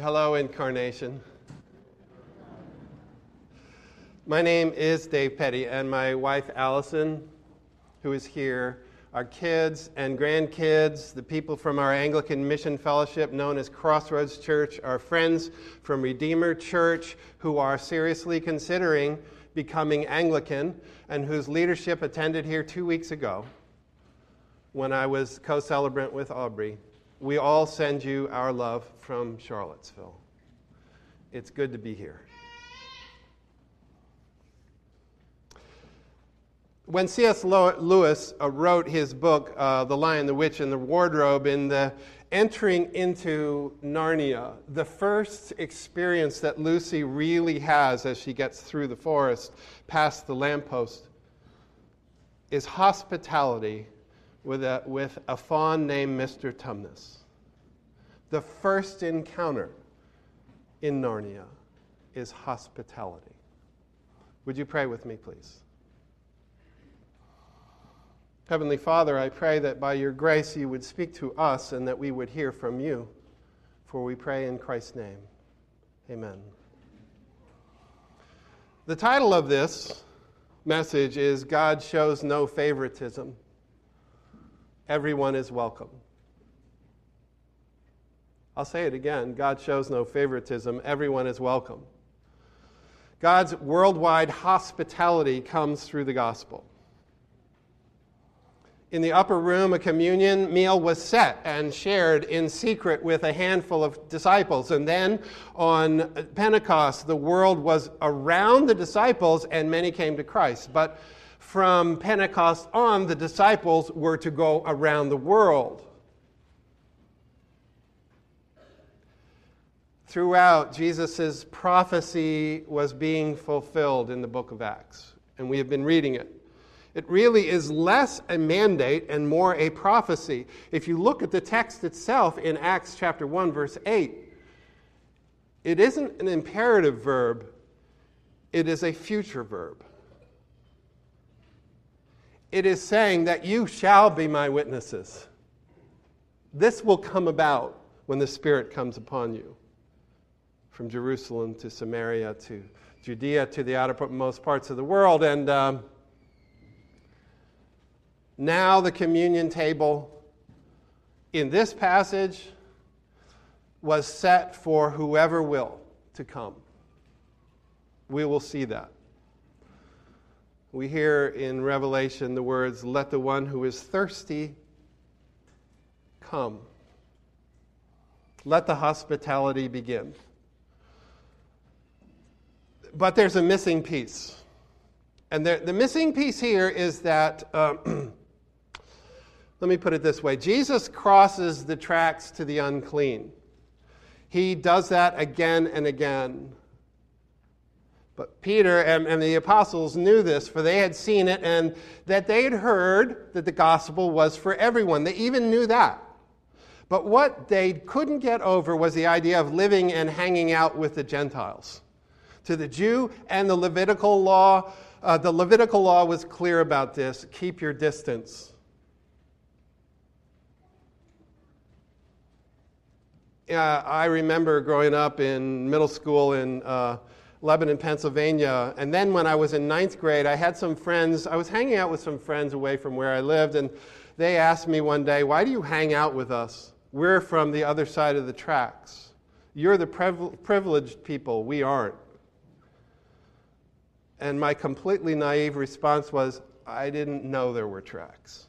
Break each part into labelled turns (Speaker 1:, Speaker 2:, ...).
Speaker 1: Hello, Incarnation. My name is Dave Petty, and my wife Allison, who is here, our kids and grandkids, the people from our Anglican Mission Fellowship known as Crossroads Church, our friends from Redeemer Church who are seriously considering becoming Anglican and whose leadership attended here two weeks ago when I was co celebrant with Aubrey. We all send you our love from Charlottesville. It's good to be here. When C.S. Lewis uh, wrote his book, uh, The Lion, the Witch, and the Wardrobe, in the entering into Narnia, the first experience that Lucy really has as she gets through the forest past the lamppost is hospitality with a, with a fawn named Mr. Tumnus. The first encounter in Narnia is hospitality. Would you pray with me, please? Heavenly Father, I pray that by your grace you would speak to us and that we would hear from you. For we pray in Christ's name. Amen. The title of this message is God Shows No Favoritism. Everyone is welcome. I'll say it again God shows no favoritism. Everyone is welcome. God's worldwide hospitality comes through the gospel in the upper room, a communion meal was set and shared in secret with a handful of disciples. And then on Pentecost, the world was around the disciples and many came to Christ. But from Pentecost on, the disciples were to go around the world. Throughout, Jesus' prophecy was being fulfilled in the book of Acts, and we have been reading it. It really is less a mandate and more a prophecy. If you look at the text itself in Acts chapter 1 verse 8, it isn't an imperative verb, it is a future verb. It is saying that you shall be my witnesses. This will come about when the Spirit comes upon you. From Jerusalem to Samaria to Judea to the outermost parts of the world. And um, now, the communion table in this passage was set for whoever will to come. We will see that. We hear in Revelation the words, Let the one who is thirsty come. Let the hospitality begin. But there's a missing piece. And the, the missing piece here is that. Uh, Let me put it this way Jesus crosses the tracks to the unclean. He does that again and again. But Peter and, and, the apostles knew this, for they had seen it, and that they had heard that the gospel was for everyone. They even knew that. But what they couldn't get over was the idea of living and hanging out with the Gentiles. To the Jew and the Levitical law, uh, the Levitical law was clear about this keep your distance. uh, I remember growing up in middle school in uh, Lebanon, Pennsylvania. And then when I was in ninth grade, I had some friends, I was hanging out with some friends away from where I lived, and they asked me one day, Why do you hang out with us? We're from the other side of the tracks. You're the privileged people, we aren't. And my completely naive response was, I didn't know there were tracks.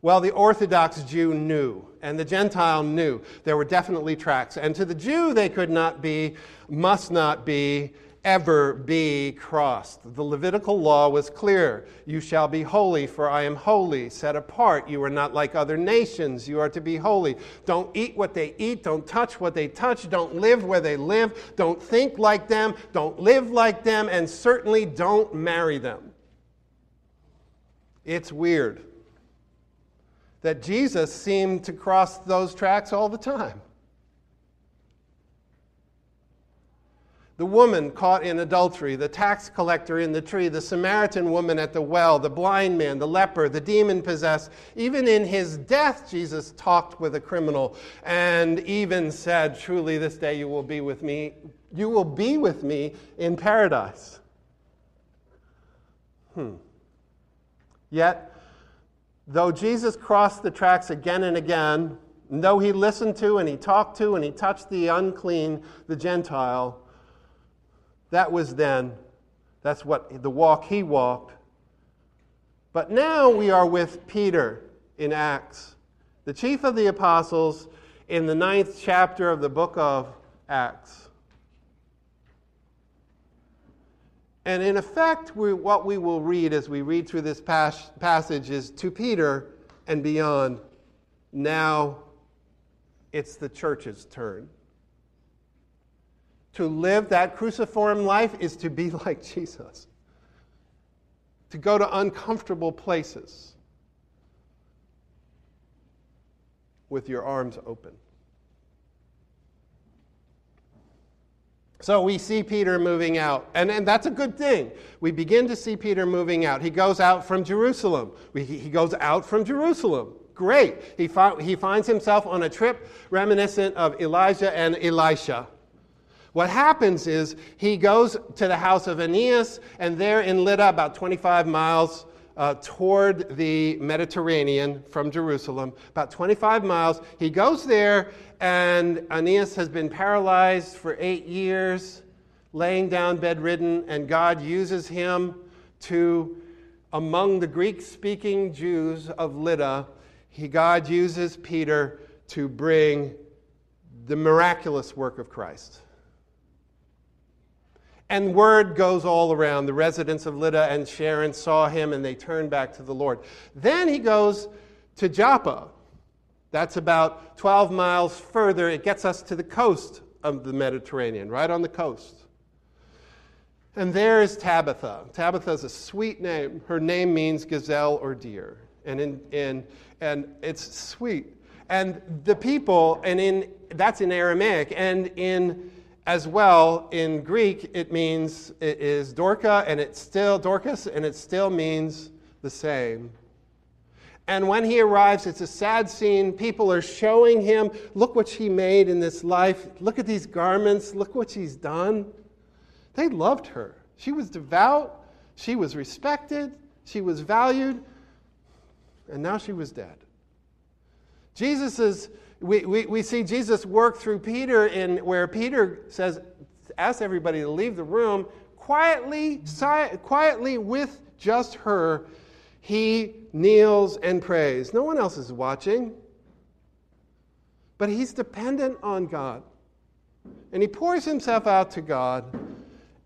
Speaker 1: Well, the Orthodox Jew knew, and the Gentile knew. There were definitely tracks. And to the Jew, they could not be, must not be, ever be crossed. The Levitical law was clear. You shall be holy, for I am holy, set apart. You are not like other nations. You are to be holy. Don't eat what they eat. Don't touch what they touch. Don't live where they live. Don't think like them. Don't live like them. And certainly don't marry them. It's weird that Jesus seemed to cross those tracks all the time. the woman caught in adultery, the tax collector in the tree, the Samaritan woman at the well, the blind man, the leper, the demon possessed. Even in his death, Jesus talked with a criminal and even said, Truly, this day you will be with me. You will be with me in paradise. Hmm. Yet, though Jesus crossed the tracks again and again, and though he listened to and he talked to and he touched the unclean, the Gentile, that was then. That's what the walk he walked. But now we are with Peter in Acts, the chief of the apostles in the ninth chapter of the book of Acts. And in effect, we, what we will read as we read through this pas- passage is to Peter and beyond. Now it's the church's turn. To live that cruciform life is to be like Jesus, to go to uncomfortable places with your arms open. So we see Peter moving out, and, and that's a good thing. We begin to see Peter moving out. He goes out from Jerusalem. We, he goes out from Jerusalem. Great. He, fi- he finds himself on a trip reminiscent of Elijah and Elisha. What happens is he goes to the house of Aeneas, and there in Lydda, about 25 miles uh, toward the Mediterranean from Jerusalem, about 25 miles, he goes there, and Aeneas has been paralyzed for eight years, laying down bedridden, and God uses him to, among the Greek speaking Jews of Lydda, he, God uses Peter to bring the miraculous work of Christ. And word goes all around. The residents of Lydda and Sharon saw him and they turned back to the Lord. Then he goes to Joppa. That's about 12 miles further. It gets us to the coast of the Mediterranean, right on the coast. And there is Tabitha. Tabitha is a sweet name. Her name means gazelle or deer. And, in, in, and it's sweet. And the people, and in, that's in Aramaic, and in as well in Greek, it means it is Dorca and it's still Dorcas and it still means the same. And when he arrives, it's a sad scene. People are showing him, look what she made in this life. Look at these garments. Look what she's done. They loved her. She was devout. She was respected. She was valued. And now she was dead. Jesus is we, we, we see Jesus work through Peter in where Peter says, ask everybody to leave the room. Quietly, si- quietly with just her, he kneels and prays. No one else is watching. But he's dependent on God. And he pours himself out to God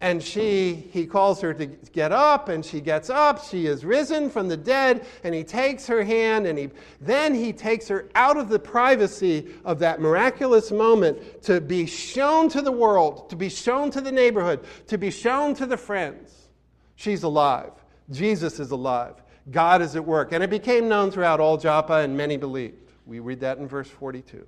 Speaker 1: and she, he calls her to get up, and she gets up. She is risen from the dead, and he takes her hand, and he, then he takes her out of the privacy of that miraculous moment to be shown to the world, to be shown to the neighborhood, to be shown to the friends. She's alive. Jesus is alive. God is at work. And it became known throughout all Joppa, and many believed. We read that in verse 42.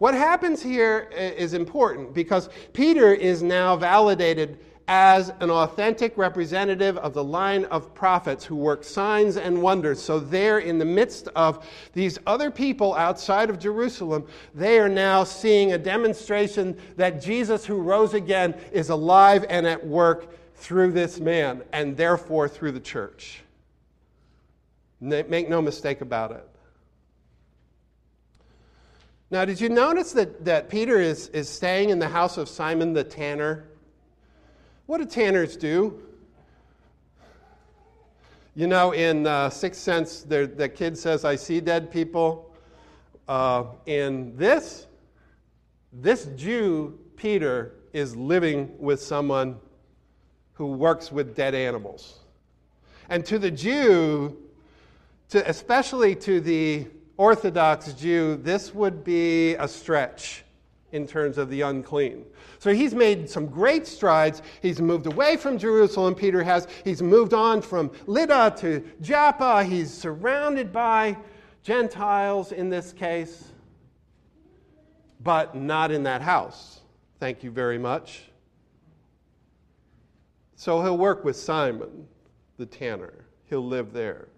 Speaker 1: What happens here uh, is important because Peter is now validated as an authentic representative of the line of prophets who work signs and wonders. So, there in the midst of these other people outside of Jerusalem, they are now seeing a demonstration that Jesus, who rose again, is alive and at work through this man and therefore through the church. Make no mistake about it. Now, did you notice that, that Peter is, is staying in the house of Simon the tanner? What do tanners do? You know, in uh, Sixth Sense, the kid says, I see dead people. Uh, in this, this Jew, Peter, is living with someone who works with dead animals. And to the Jew, to, especially to the Orthodox Jew, this would be a stretch in terms of the unclean. So he's made some great strides. He's moved away from Jerusalem, Peter has. He's moved on from Lydda to Joppa. He's surrounded by Gentiles in this case, but not in that house. Thank you very much. So he'll work with Simon, the tanner. He'll live there.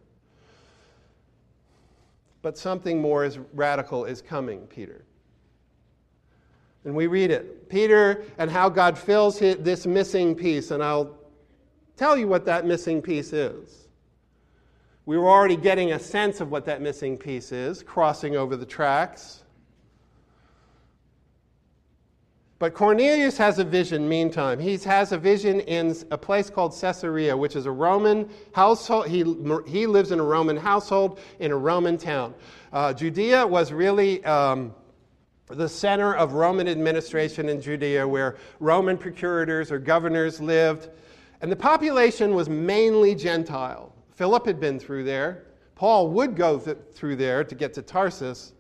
Speaker 1: But something more as radical is coming, Peter. And we read it Peter and how God fills this missing piece. And I'll tell you what that missing piece is. We were already getting a sense of what that missing piece is, crossing over the tracks. But Cornelius has a vision, meantime. He has a vision in a place called Caesarea, which is a Roman household. He, he lives in a Roman household in a Roman town. Uh, Judea was really um, the center of Roman administration in Judea, where Roman procurators or governors lived. And the population was mainly Gentile. Philip had been through there. Paul would go th- through there to get to Tarsus.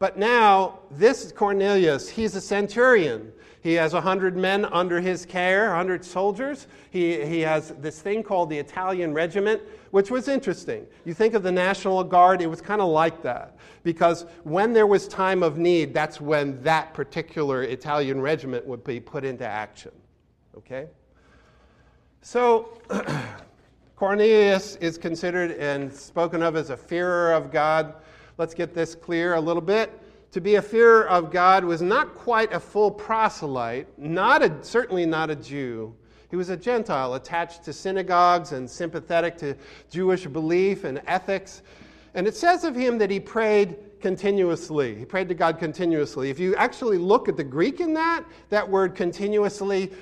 Speaker 1: But now, this Cornelius, he's a centurion. He has 100 men under his care, 100 soldiers. He, he has this thing called the Italian Regiment, which was interesting. You think of the National Guard, it was kind of like that. Because when there was time of need, that's when that particular Italian regiment would be put into action. Okay? So, Cornelius is considered and spoken of as a fearer of God. Let's get this clear a little bit to be a fearer of God was not quite a full proselyte, not a, certainly not a Jew. He was a Gentile attached to synagogues and sympathetic to Jewish belief and ethics. And it says of him that he prayed continuously. He prayed to God continuously. If you actually look at the Greek in that, that word continuously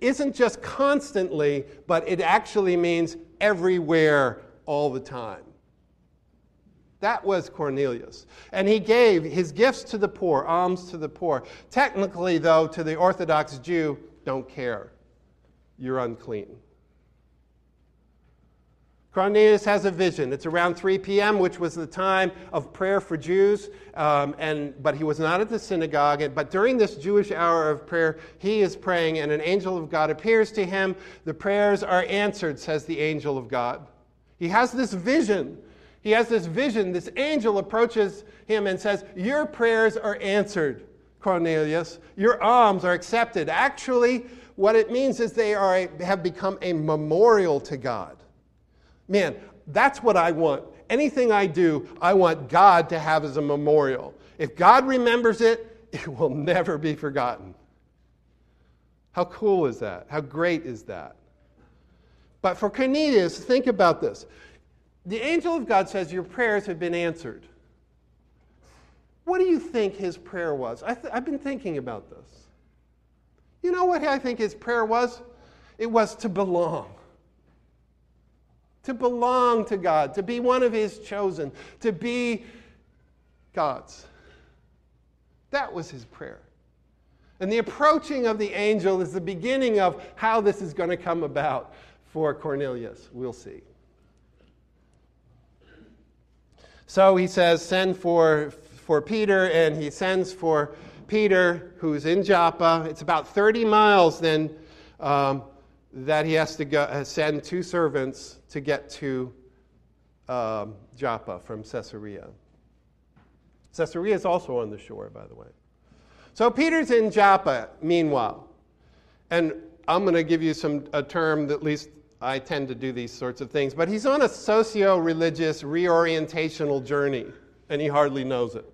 Speaker 1: isn't just constantly, but it actually means everywhere, all the time. That was Cornelius. And he gave his gifts to the poor, alms to the poor. Technically, though, to the Orthodox Jew, don't care. You're unclean. Cornelius has a vision. It's around 3 p.m., which was the time of prayer for Jews, um, and, but he was not at the synagogue. But during this Jewish hour of prayer, he is praying, and an angel of God appears to him. The prayers are answered, says the angel of God. He has this vision he has this vision. This angel approaches him and says, Your prayers are answered, Cornelius. Your alms are accepted. Actually, what it means is they are a, have become a memorial to God. Man, that's what I want. Anything I do, I want God to have as a memorial. If God remembers it, it will never be forgotten. How cool is that? How great is that? But for Cornelius, think about this the angel of God says, Your prayers have been answered. What do you think his prayer was? I have been thinking about this. You know what I think his prayer was? It was to belong. To belong to God, to be one of his chosen, to be God's. That was his prayer. And the approaching of the angel is the beginning of how this is going to come about for Cornelius. We'll see. So he says, Send for, for Peter, and he sends for Peter, who's in Joppa. It's about 30 miles then um, that he has to go, uh, send two servants to get to um, Joppa from Caesarea. Caesarea is also on the shore, by the way. So Peter's in Joppa, meanwhile. And I'm going to give you some a term that at least I tend to do these sorts of things, but he's on a socio religious reorientational journey, and he hardly knows it.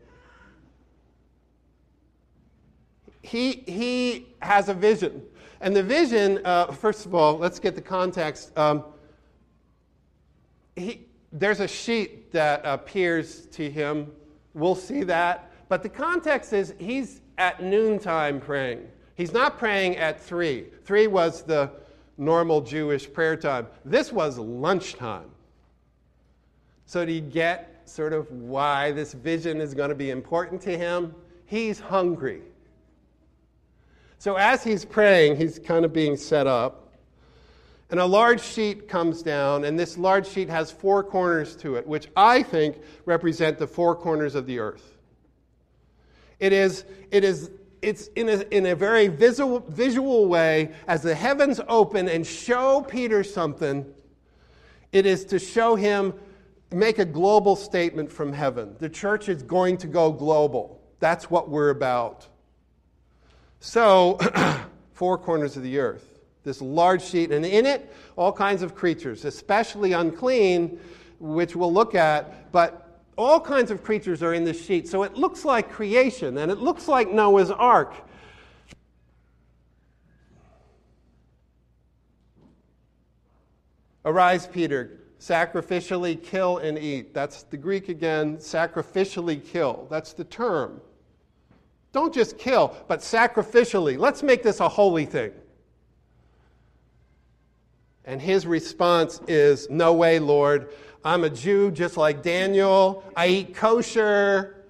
Speaker 1: He, he has a vision. And the vision, uh, first of all, let's get the context. Um, he, there's a sheet that appears to him. We'll see that. But the context is he's at noontime praying. He's not praying at 3. 3 was the normal Jewish prayer time. This was lunchtime. So, do you get sort of why this vision is going to be important to him? He's hungry. So, as he's praying, he's kind of being set up. And a large sheet comes down, and this large sheet has four corners to it, which I think represent the four corners of the earth. It is, it is it's in a, in a very visual, visual way, as the heavens open and show Peter something, it is to show him, make a global statement from heaven. The church is going to go global. That's what we're about. So, four corners of the earth, this large sheet, and in it, all kinds of creatures, especially unclean, which we'll look at, but all kinds of creatures are in this sheet. So it looks like creation, and it looks like Noah's ark. Arise, Peter, sacrificially kill and eat. That's the Greek again, sacrificially kill. That's the term. Don't just kill, but sacrificially. Let's make this a holy thing. And his response is, No way, Lord. I'm a Jew just like Daniel. I eat kosher.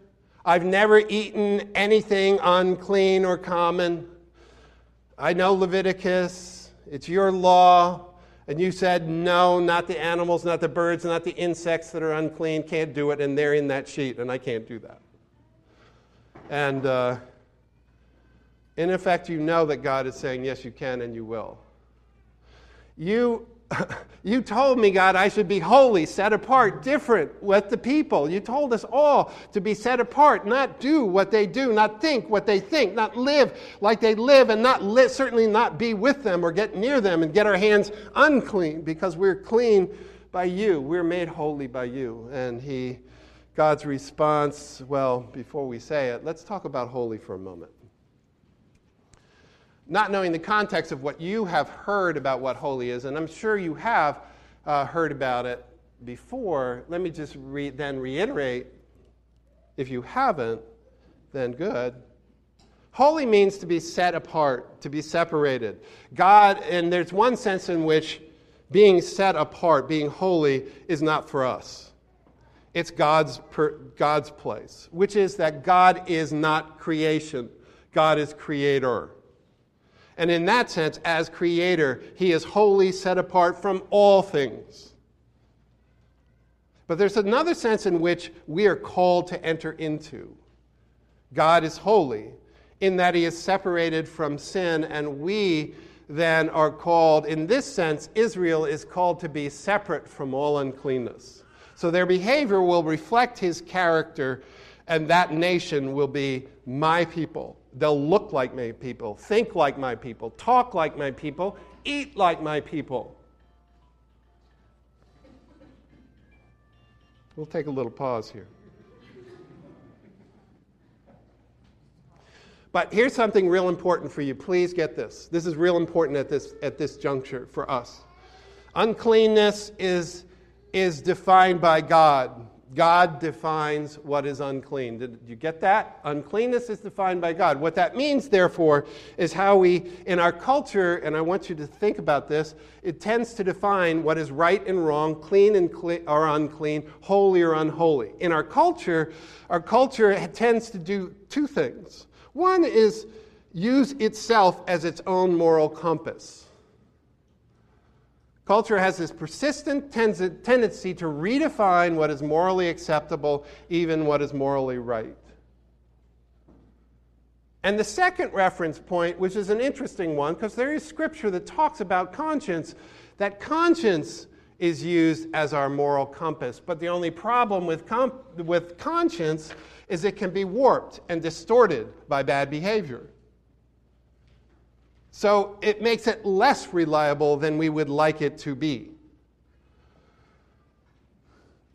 Speaker 1: I've never eaten anything unclean or common. I know Leviticus. It's your law. And you said, no, not the animals, not the birds, not the insects that are unclean, can't do it, and they're in that sheet, and I can't do that. And uh, in effect, you know that God is saying, yes, you can and you will. You you told me, God, I should be holy, set apart, different with the people. You told us all to be set apart, not do what they do, not think what they think, not live like they live, and not li- certainly not be with them or get near them and get our hands unclean because we're clean by you. We're made holy by you. And he, God's response, well, before we say it, let's talk about holy for a moment not knowing the context of what you have heard about what holy is, and I'm sure you have uh, heard about it before, let me just re- then reiterate if you haven't, then good. Holy means to be set apart, to be separated. God, and there's one sense in which being set apart, being holy, is not for us. It's God's, per, God's place, which is that God is not creation, God is creator. And in that sense, as creator, he is wholly set apart from all things. But there's another sense in which we are called to enter into. God is holy in that he is separated from sin, and we then are called, in this sense, Israel is called to be separate from all uncleanness. So their behavior will reflect his character, and that nation will be my people. They'll look like my people, think like my people, talk like my people, eat like my people. We'll take a little pause here. But here's something real important for you. Please get this. This is real important at this, at this juncture for us. Uncleanness is, is defined by God. God defines what is unclean. Did you get that? Uncleanness is defined by God. What that means, therefore, is how we, in our culture, and I want you to think about this, it tends to define what is right and wrong, clean and cle- or unclean, holy or unholy. In our culture, our culture tends to do two things. One is use itself as its own moral compass. Culture has this persistent tendency to redefine what is morally acceptable, even what is morally right. And the second reference point, which is an interesting one, because there is scripture that talks about conscience, that conscience is used as our moral compass. But the only problem with, with conscience is it can be warped and distorted by bad behavior. So it makes it less reliable than we would like it to be.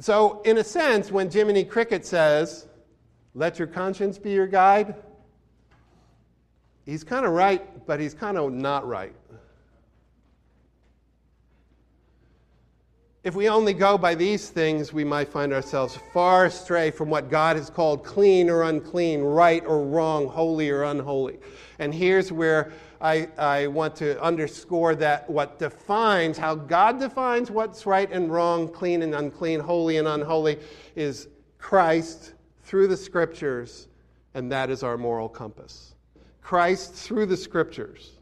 Speaker 1: So, in a sense, when Jiminy Cricket says, let your conscience be your guide, he's kind of right, but he's kind of not right. If we only go by these things, we might find ourselves far astray from what God has called clean or unclean, right or wrong, holy or unholy. And here's where I, I want to underscore that what defines, how God defines what's right and wrong, clean and unclean, holy and unholy, is Christ through the scriptures, and that is our moral compass. Christ through the scriptures.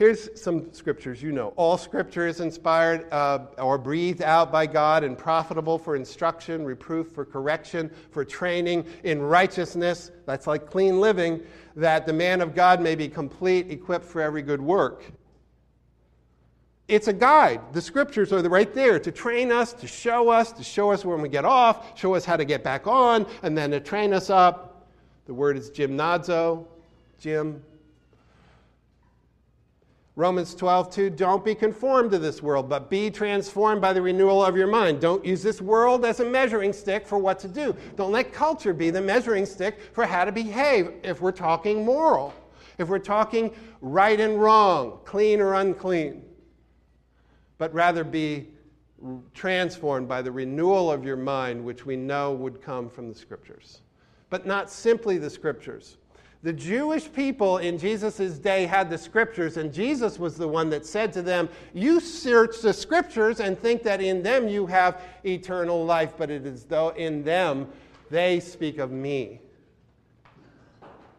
Speaker 1: Here's some scriptures you know. All scripture is inspired uh, or breathed out by God and profitable for instruction, reproof, for correction, for training in righteousness. That's like clean living, that the man of God may be complete, equipped for every good work. It's a guide. The scriptures are right there to train us, to show us, to show us when we get off, show us how to get back on, and then to train us up. The word is gymnazo, gym, Romans 12, 2, don't be conformed to this world, but be transformed by the renewal of your mind. Don't use this world as a measuring stick for what to do. Don't let culture be the measuring stick for how to behave if we're talking moral, if we're talking right and wrong, clean or unclean. But rather be transformed by the renewal of your mind, which we know would come from the scriptures. But not simply the scriptures. The Jewish people in Jesus' day had the scriptures, and Jesus was the one that said to them, You search the scriptures and think that in them you have eternal life, but it is though in them they speak of me.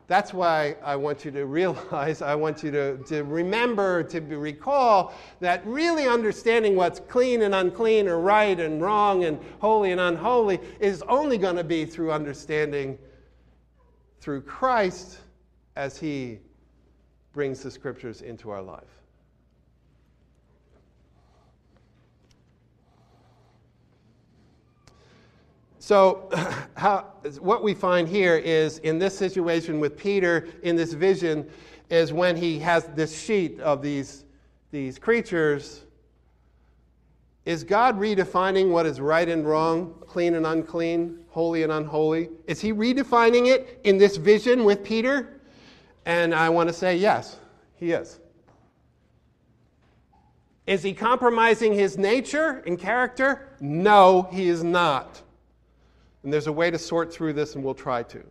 Speaker 1: That's why I want you to realize, I want you to, to remember, to recall that really understanding what's clean and unclean, or right and wrong, and holy and unholy is only going to be through understanding through Christ as he brings the scriptures into our life. So, how, what we find here is in this situation with Peter, in this vision, is when he has this sheet of these, these creatures. Is God redefining what is right and wrong, clean and unclean? holy and unholy? Is he redefining it in this vision with Peter? And I want to say, yes, he is. Is he compromising his nature and character? No, he is not. And there's a way to sort through this, and we'll try to.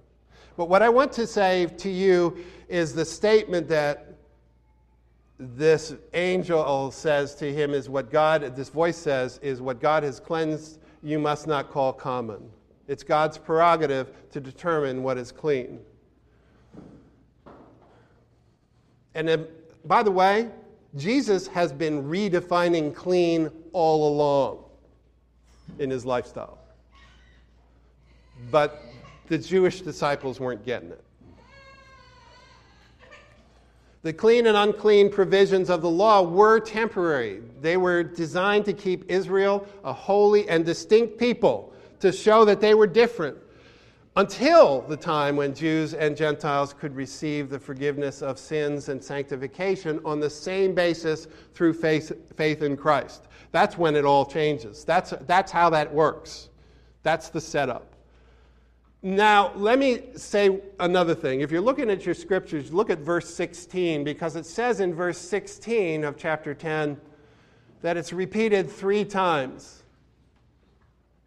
Speaker 1: But what I want to say to you is the statement that this angel says to him is what God, this voice says, is what God has cleansed, you must not call common. It's God's prerogative to determine what is clean. And then, by the way, Jesus has been redefining clean all along in his lifestyle. But the Jewish disciples weren't getting it. The clean and unclean provisions of the law were temporary. They were designed to keep Israel a holy and distinct people to show that they were different until the time when Jews and Gentiles could receive the forgiveness of sins and sanctification on the same basis through faith, faith in Christ. That's when it all changes. That's, that's how that works. That's the setup. Now, let me say another thing. If you're looking at your scriptures, look at verse 16, because it says in verse 16 of chapter 10 that it's repeated three times.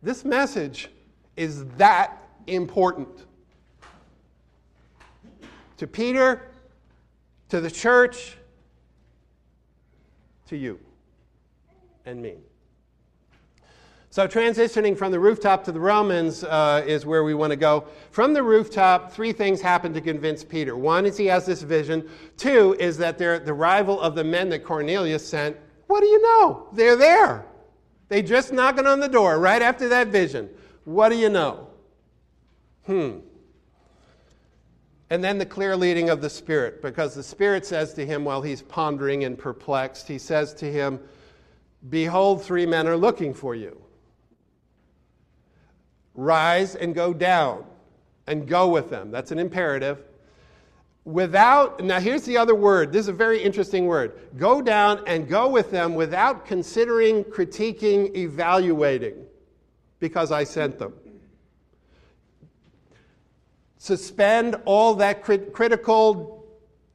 Speaker 1: This message is that important. To Peter, to the church, to you and me. So, transitioning from the rooftop to the Romans uh, is where we want to go. From the rooftop, three things happen to convince Peter. One is he has this vision. Two is that they're the rival of the men that Cornelius sent. What do you know? They're there. They just knocking on the door right after that vision. What do you know? Hmm. And then the clear leading of the Spirit, because the Spirit says to him while he's pondering and perplexed, he says to him, Behold, three men are looking for you. Rise and go down and go with them. That's an imperative without, now here's the other word. This is a very interesting word. Go down and go with them without considering, critiquing, evaluating, because I sent them. Suspend all that crit- critical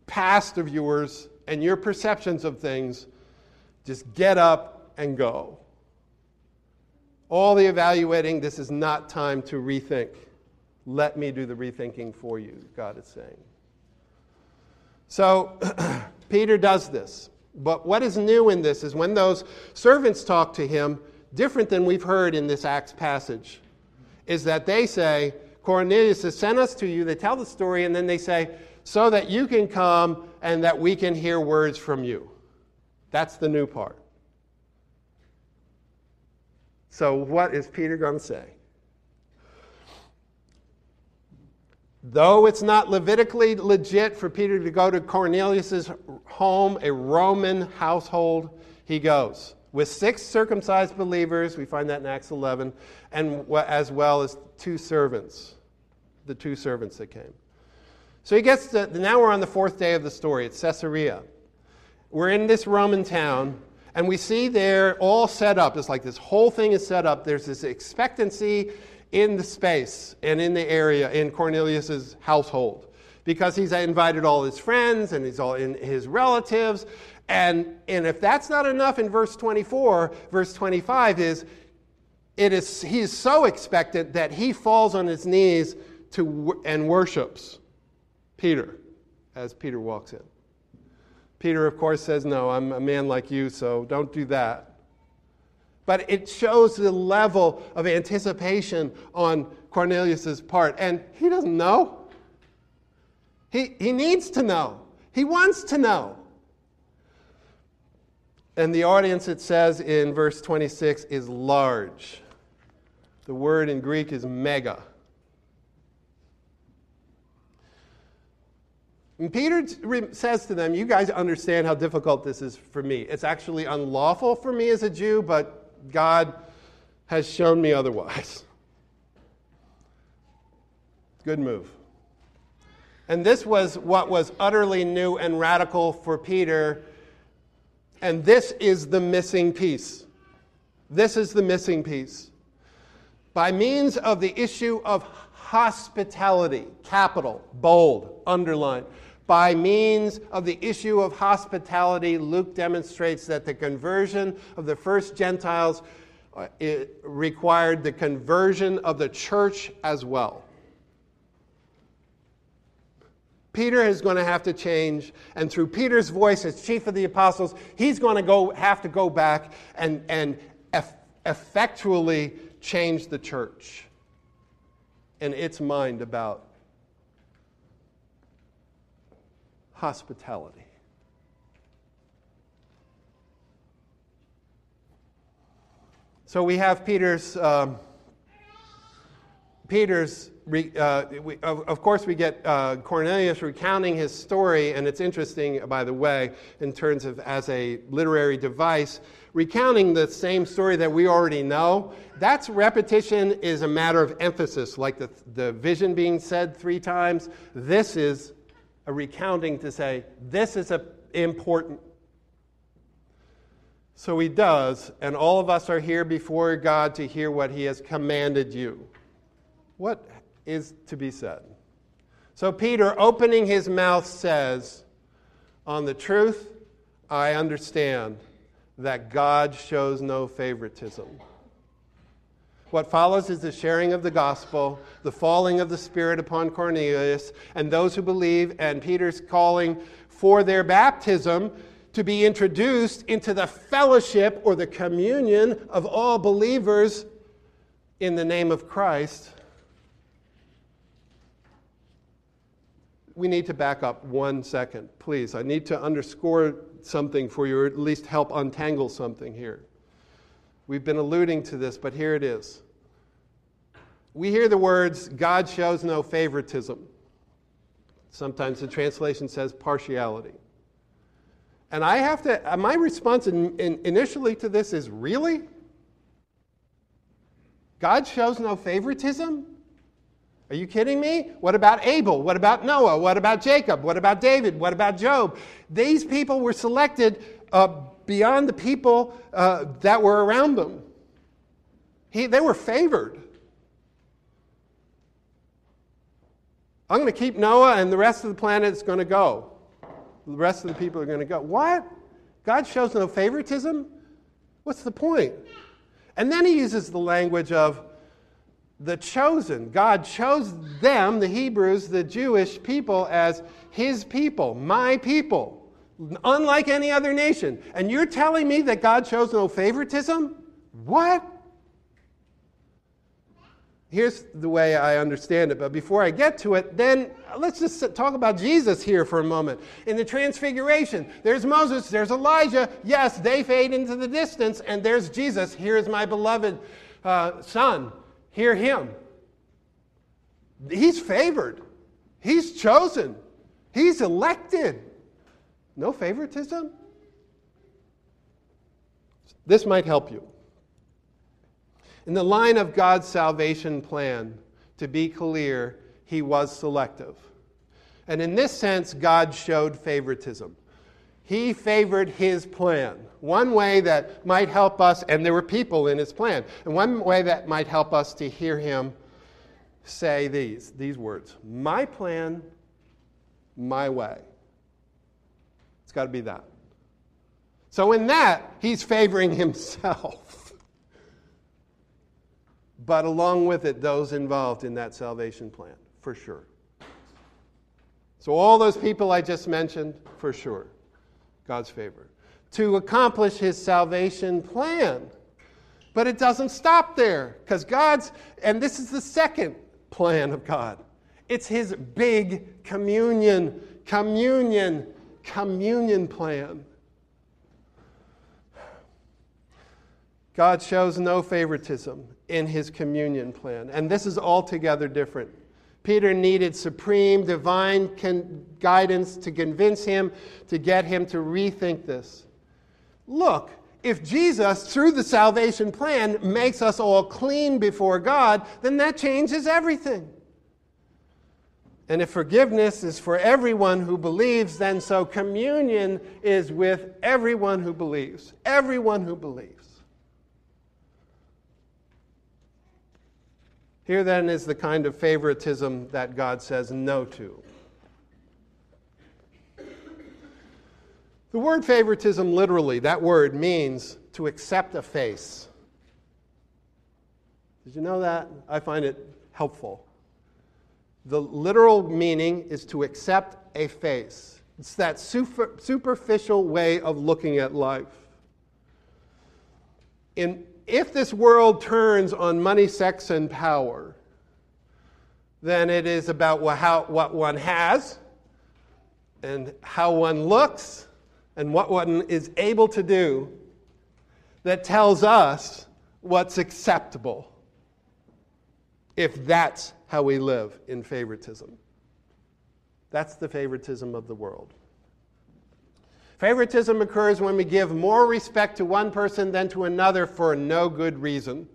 Speaker 1: past of yours and your perceptions of things. Just get up and go. All the evaluating, this is not time to rethink. Let me do the rethinking for you, God is saying. So Peter does this. But what is new in this is when those servants talk to him, different than we've heard in this Acts passage, is that they say, Cornelius has sent us to you. They tell the story, and then they say, so that you can come and that we can hear words from you. That's the new part. So, what is Peter going to say? Though it's not Levitically legit for Peter to go to Cornelius' home, a Roman household, he goes with six circumcised believers. We find that in Acts 11, and as well as two servants, the two servants that came. So he gets to, now we're on the fourth day of the story. It's Caesarea. We're in this Roman town, and we see there all set up. It's like this whole thing is set up. There's this expectancy in the space and in the area in Cornelius's household because he's invited all his friends and he's all in his relatives. And, and if that's not enough in verse 24, verse 25 is it is he is so expectant that he falls on his knees to and worships Peter as Peter walks in. Peter, of course, says, No, I'm a man like you, so don't do that. But it shows the level of anticipation on Cornelius' part. And he doesn't know. He, he needs to know. He wants to know. And the audience, it says in verse 26, is large. The word in Greek is mega. And Peter says to them, You guys understand how difficult this is for me. It's actually unlawful for me as a Jew, but God has shown me otherwise. Good move. And this was what was utterly new and radical for Peter. And this is the missing piece. This is the missing piece. By means of the issue of hospitality, capital, bold, underline by means of the issue of hospitality, Luke demonstrates that the conversion of the first Gentiles uh, required the conversion of the church as well. Peter is going to have to change, and through Peter's voice as chief of the apostles, he's going to go, have to go back and, and eff- effectually change the church and its mind about hospitality. So we have Peter's. Um, Peter's, uh, we, of, of, course, we get uh, Cornelius recounting his story, and it's interesting, by the way, in terms of as a literary device, recounting the same story that we already know. That's repetition is a matter of emphasis, like the, the vision being said three times. This is a recounting to say, this is a, important. So he does, and all of us are here before God to hear what he has commanded you. What is to be said? So Peter, opening his mouth, says, On the truth, I understand that God shows no favoritism. What follows is the sharing of the gospel, the falling of the Spirit upon Cornelius and those who believe, and Peter's calling for their baptism to be introduced into the fellowship or the communion of all believers in the name of Christ. We need to back up one second, please. I need to underscore something for you, or at least help untangle something here. We've been alluding to this, but here it is. We hear the words, God shows no favoritism. Sometimes the translation says partiality. And I have to, uh, my response in, in, initially to this is really? God shows no favoritism? Are you kidding me? What about Abel? What about Noah? What about Jacob? What about David? What about Job? These people were selected uh, beyond the people uh, that were around them. He, they were favored. I'm going to keep Noah, and the rest of the planet is going to go. The rest of the people are going to go. What? God shows no favoritism? What's the point? And then he uses the language of the chosen. God chose them, the Hebrews, the Jewish people, as his people, my people unlike any other nation. And you're telling me that God shows no favoritism? What? Here's the way I understand it, but before I get to it, then let's just talk about Jesus here for a moment. In the Transfiguration, there's Moses, there's Elijah. Yes, they fade into the distance, and there's Jesus. Here is my beloved uh, Son. Hear him. He's favored, he's chosen, he's elected. No favoritism? This might help you. In the line of God's salvation plan, to be clear, he was selective. And in this sense, God showed favoritism. He favored his plan. One way that might help us, and there were people in his plan, and one way that might help us to hear him say these, these words My plan, my way. Got to be that. So, in that, he's favoring himself. but along with it, those involved in that salvation plan, for sure. So, all those people I just mentioned, for sure, God's favor. To accomplish his salvation plan. But it doesn't stop there, because God's, and this is the second plan of God. It's his big communion, communion, communion plan. God shows no favoritism in his communion plan, and this is altogether different. Peter needed supreme divine con- guidance to convince him, to get him to rethink this. Look, if Jesus, through the salvation plan, makes us all clean before God, then that changes everything. And if forgiveness is for everyone who believes, then so communion is with everyone who believes. Everyone who believes. Here then is the kind of favoritism that God says no to. The word favoritism, literally, that word means to accept a face. Did you know that? I find it helpful. The literal meaning is to accept a face. It's that super, superficial way of looking at life. In, if this world turns on money, sex, and power, then it is about what, how, what one has and how one looks and what one is able to do that tells us what's acceptable if that's how we live in favoritism. That's the favoritism of the world. Favoritism occurs when we give more respect to one person than to another for no good reason.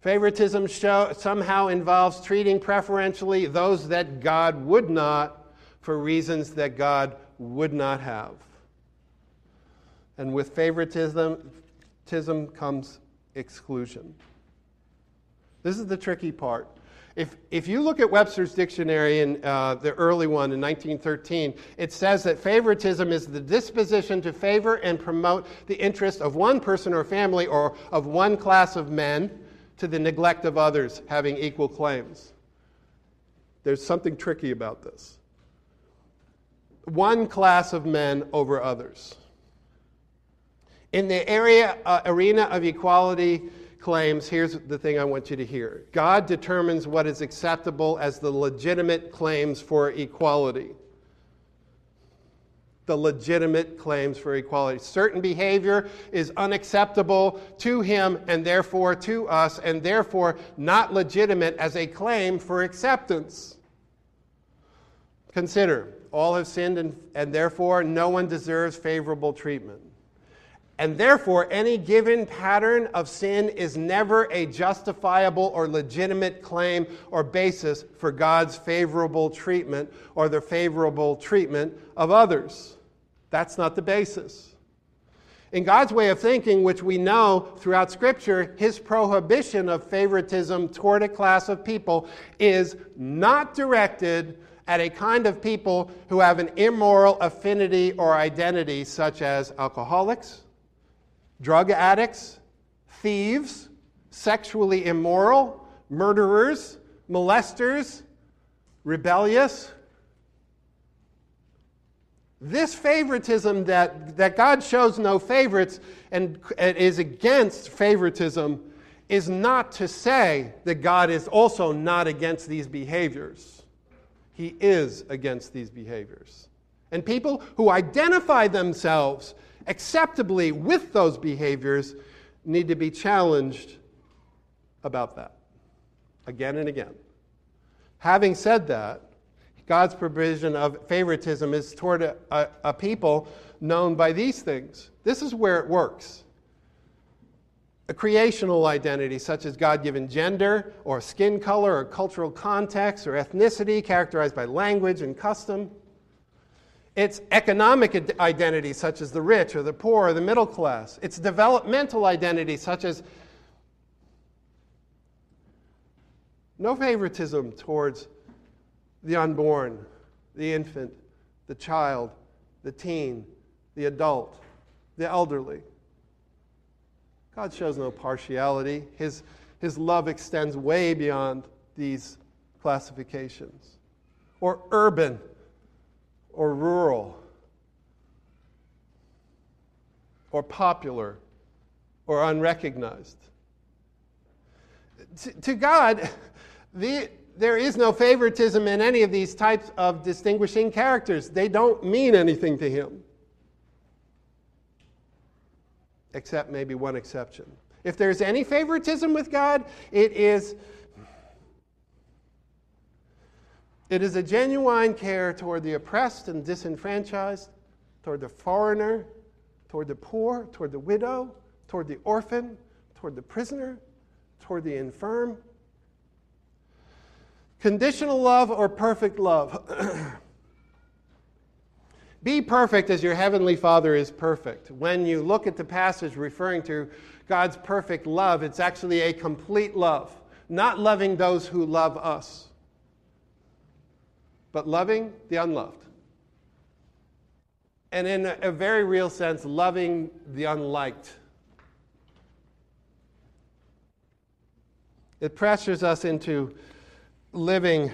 Speaker 1: Favoritism show, somehow involves treating preferentially those that God would not for reasons that God would not have. And with favoritism comes exclusion. This is the tricky part. If, if you look at Webster's dictionary in uh, the early one in 1913, it says that favoritism is the disposition to favor and promote the interest of one person or family or of one class of men to the neglect of others having equal claims. There's something tricky about this one class of men over others. In the area, uh, arena of equality claims, here's the thing I want you to hear God determines what is acceptable as the legitimate claims for equality. The legitimate claims for equality. Certain behavior is unacceptable to him and therefore to us, and therefore not legitimate as a claim for acceptance. Consider all have sinned, and, and therefore no one deserves favorable treatment. And therefore, any given pattern of sin is never a justifiable or legitimate claim or basis for God's favorable treatment or the favorable treatment of others. That's not the basis. In God's way of thinking, which we know throughout Scripture, his prohibition of favoritism toward a class of people is not directed at a kind of people who have an immoral affinity or identity, such as alcoholics, drug addicts, thieves, sexually immoral, murderers, molesters, rebellious. This favoritism that, that God shows no favorites and is against favoritism is not to say that God is also not against these behaviors. He is against these behaviors. And people who identify themselves acceptably with those behaviors need to be challenged about that again and again. Having said that, God's provision of favoritism is toward a, a, a people known by these things. This is where it works a creational identity, such as God given gender, or skin color, or cultural context, or ethnicity, characterized by language and custom. It's economic identity, such as the rich or the poor or the middle class. It's developmental identity, such as no favoritism towards the unborn, the infant, the child, the teen, the adult, the elderly. God shows no partiality. His, his love extends way beyond these classifications. Or urban or rural or popular or unrecognized. To, to God, the, there is no favoritism in any of these types of distinguishing characters. They don't mean anything to Him, except maybe one exception. If there's any favoritism with God, it is It is a genuine care toward the oppressed and disenfranchised, toward the foreigner, toward the poor, toward the widow, toward the orphan, toward the prisoner, toward the infirm. Conditional love or perfect love? Be perfect as your heavenly Father is perfect. When you look at the passage referring to God's perfect love, it's actually a complete love, not loving those who love us but loving the unloved. And in a very real sense, loving the unliked. It pressures us into living,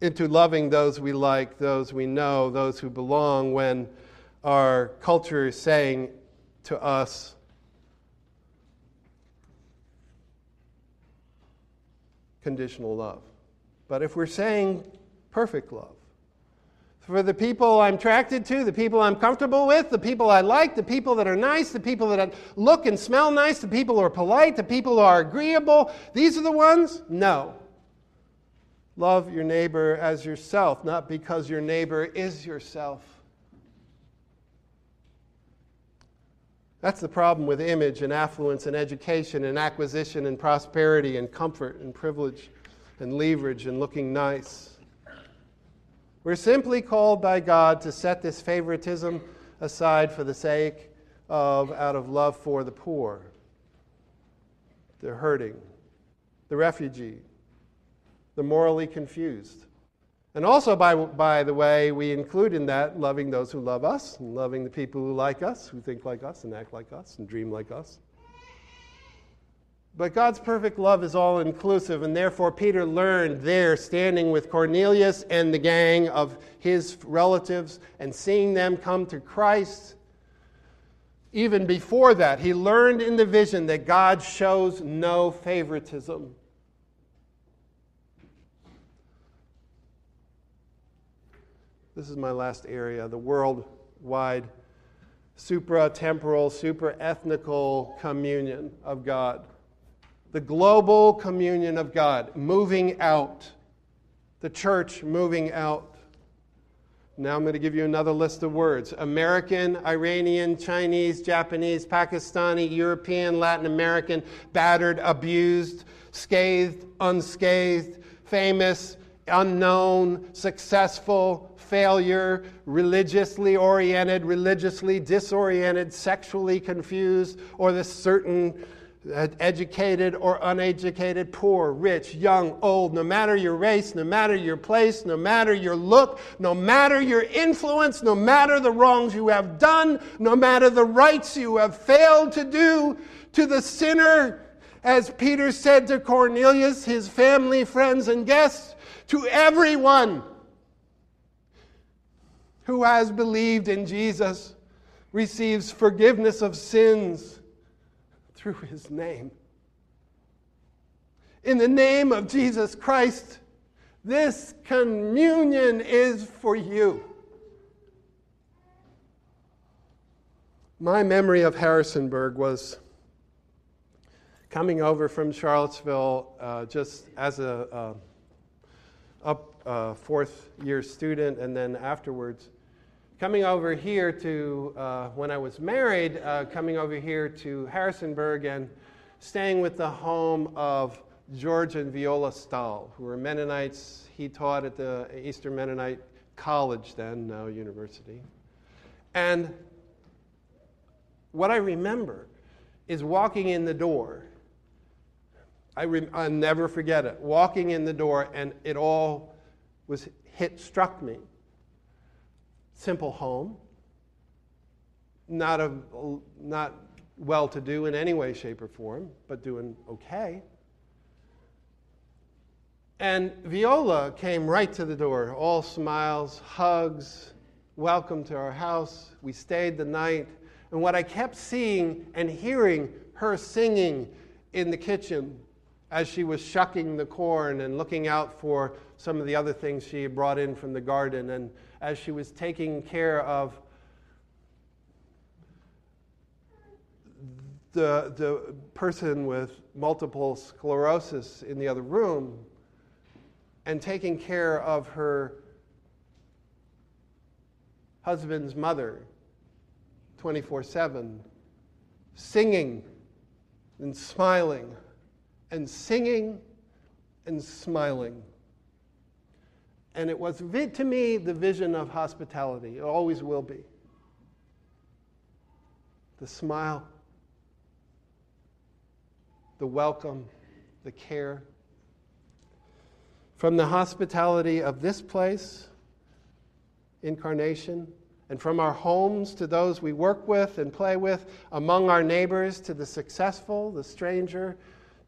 Speaker 1: into loving those we like, those we know, those who belong, when our culture is saying to us, conditional love. But if we're saying perfect love, for the people I'm attracted to, the people I'm comfortable with, the people I like, the people that are nice, the people that look and smell nice, the people who are polite, the people who are agreeable, these are the ones? No. Love your neighbor as yourself, not because your neighbor is yourself. That's the problem with image and affluence and education and acquisition and prosperity and comfort and privilege and leverage and looking nice. We're simply called by God to set this favoritism aside for the sake of, out of love for the poor, the hurting, the refugee, the morally confused, and also, by, by the way, we include in that loving those who love us, and loving the people who like us, who think like us, and act like us, and dream like us. But God's perfect love is all inclusive, and therefore Peter learned there, standing with Cornelius and the gang of his relatives and seeing them come to Christ. Even before that, he learned in the vision that God shows no favoritism. This is my last area the worldwide supra temporal, supra ethnical communion of God. The global communion of God moving out. The church moving out. Now I'm going to give you another list of words American, Iranian, Chinese, Japanese, Pakistani, European, Latin American, battered, abused, scathed, unscathed, famous, unknown, successful, failure, religiously oriented, religiously disoriented, sexually confused, or the certain uh, educated or uneducated, poor, rich, young, old, no matter your race, no matter your place, no matter your look, no matter your influence, no matter the wrongs you have done, no matter the rights you have failed to do to the sinner, as Peter said to Cornelius, his family, friends, and guests, to everyone who has believed in Jesus receives forgiveness of sins through his name. In the name of Jesus Christ, this communion is for you. My memory of Harrisonburg was coming over from Charlottesville uh, just as a, uh, up, uh, fourth year student and then afterwards coming over here to, uh, when I was married, uh, coming over here to Harrisonburg and staying with the home of George and Viola Stahl, who were Mennonites. He taught at the Eastern Mennonite College then, now university. And what I remember is walking in the door. I will never forget it. Walking in the door, and it all was hit, struck me. Simple home, not, a, not well to do in any way, shape, or form, but doing okay. And Viola came right to the door, all smiles, hugs, welcome to our house. We stayed the night. And what I kept seeing and hearing her singing in the kitchen as she was shucking the corn and looking out for some of the other things she had brought in from the garden, and as she was taking care of the, the person with multiple sclerosis in the other room and taking care of her husband's mother 24 7, singing and smiling and singing and smiling. And it was to me the vision of hospitality. It always will be. The smile, the welcome, the care. From the hospitality of this place, incarnation, and from our homes to those we work with and play with, among our neighbors to the successful, the stranger,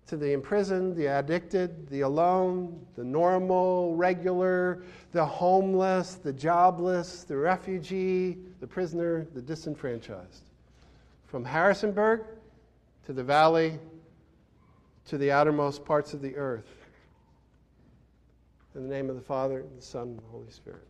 Speaker 1: to the imprisoned, the addicted, the alone, the normal, regular, the homeless, the jobless, the refugee, the prisoner, the disenfranchised. From Harrisonburg to the valley to the outermost parts of the earth. In the name of the Father, and the Son, and the Holy Spirit.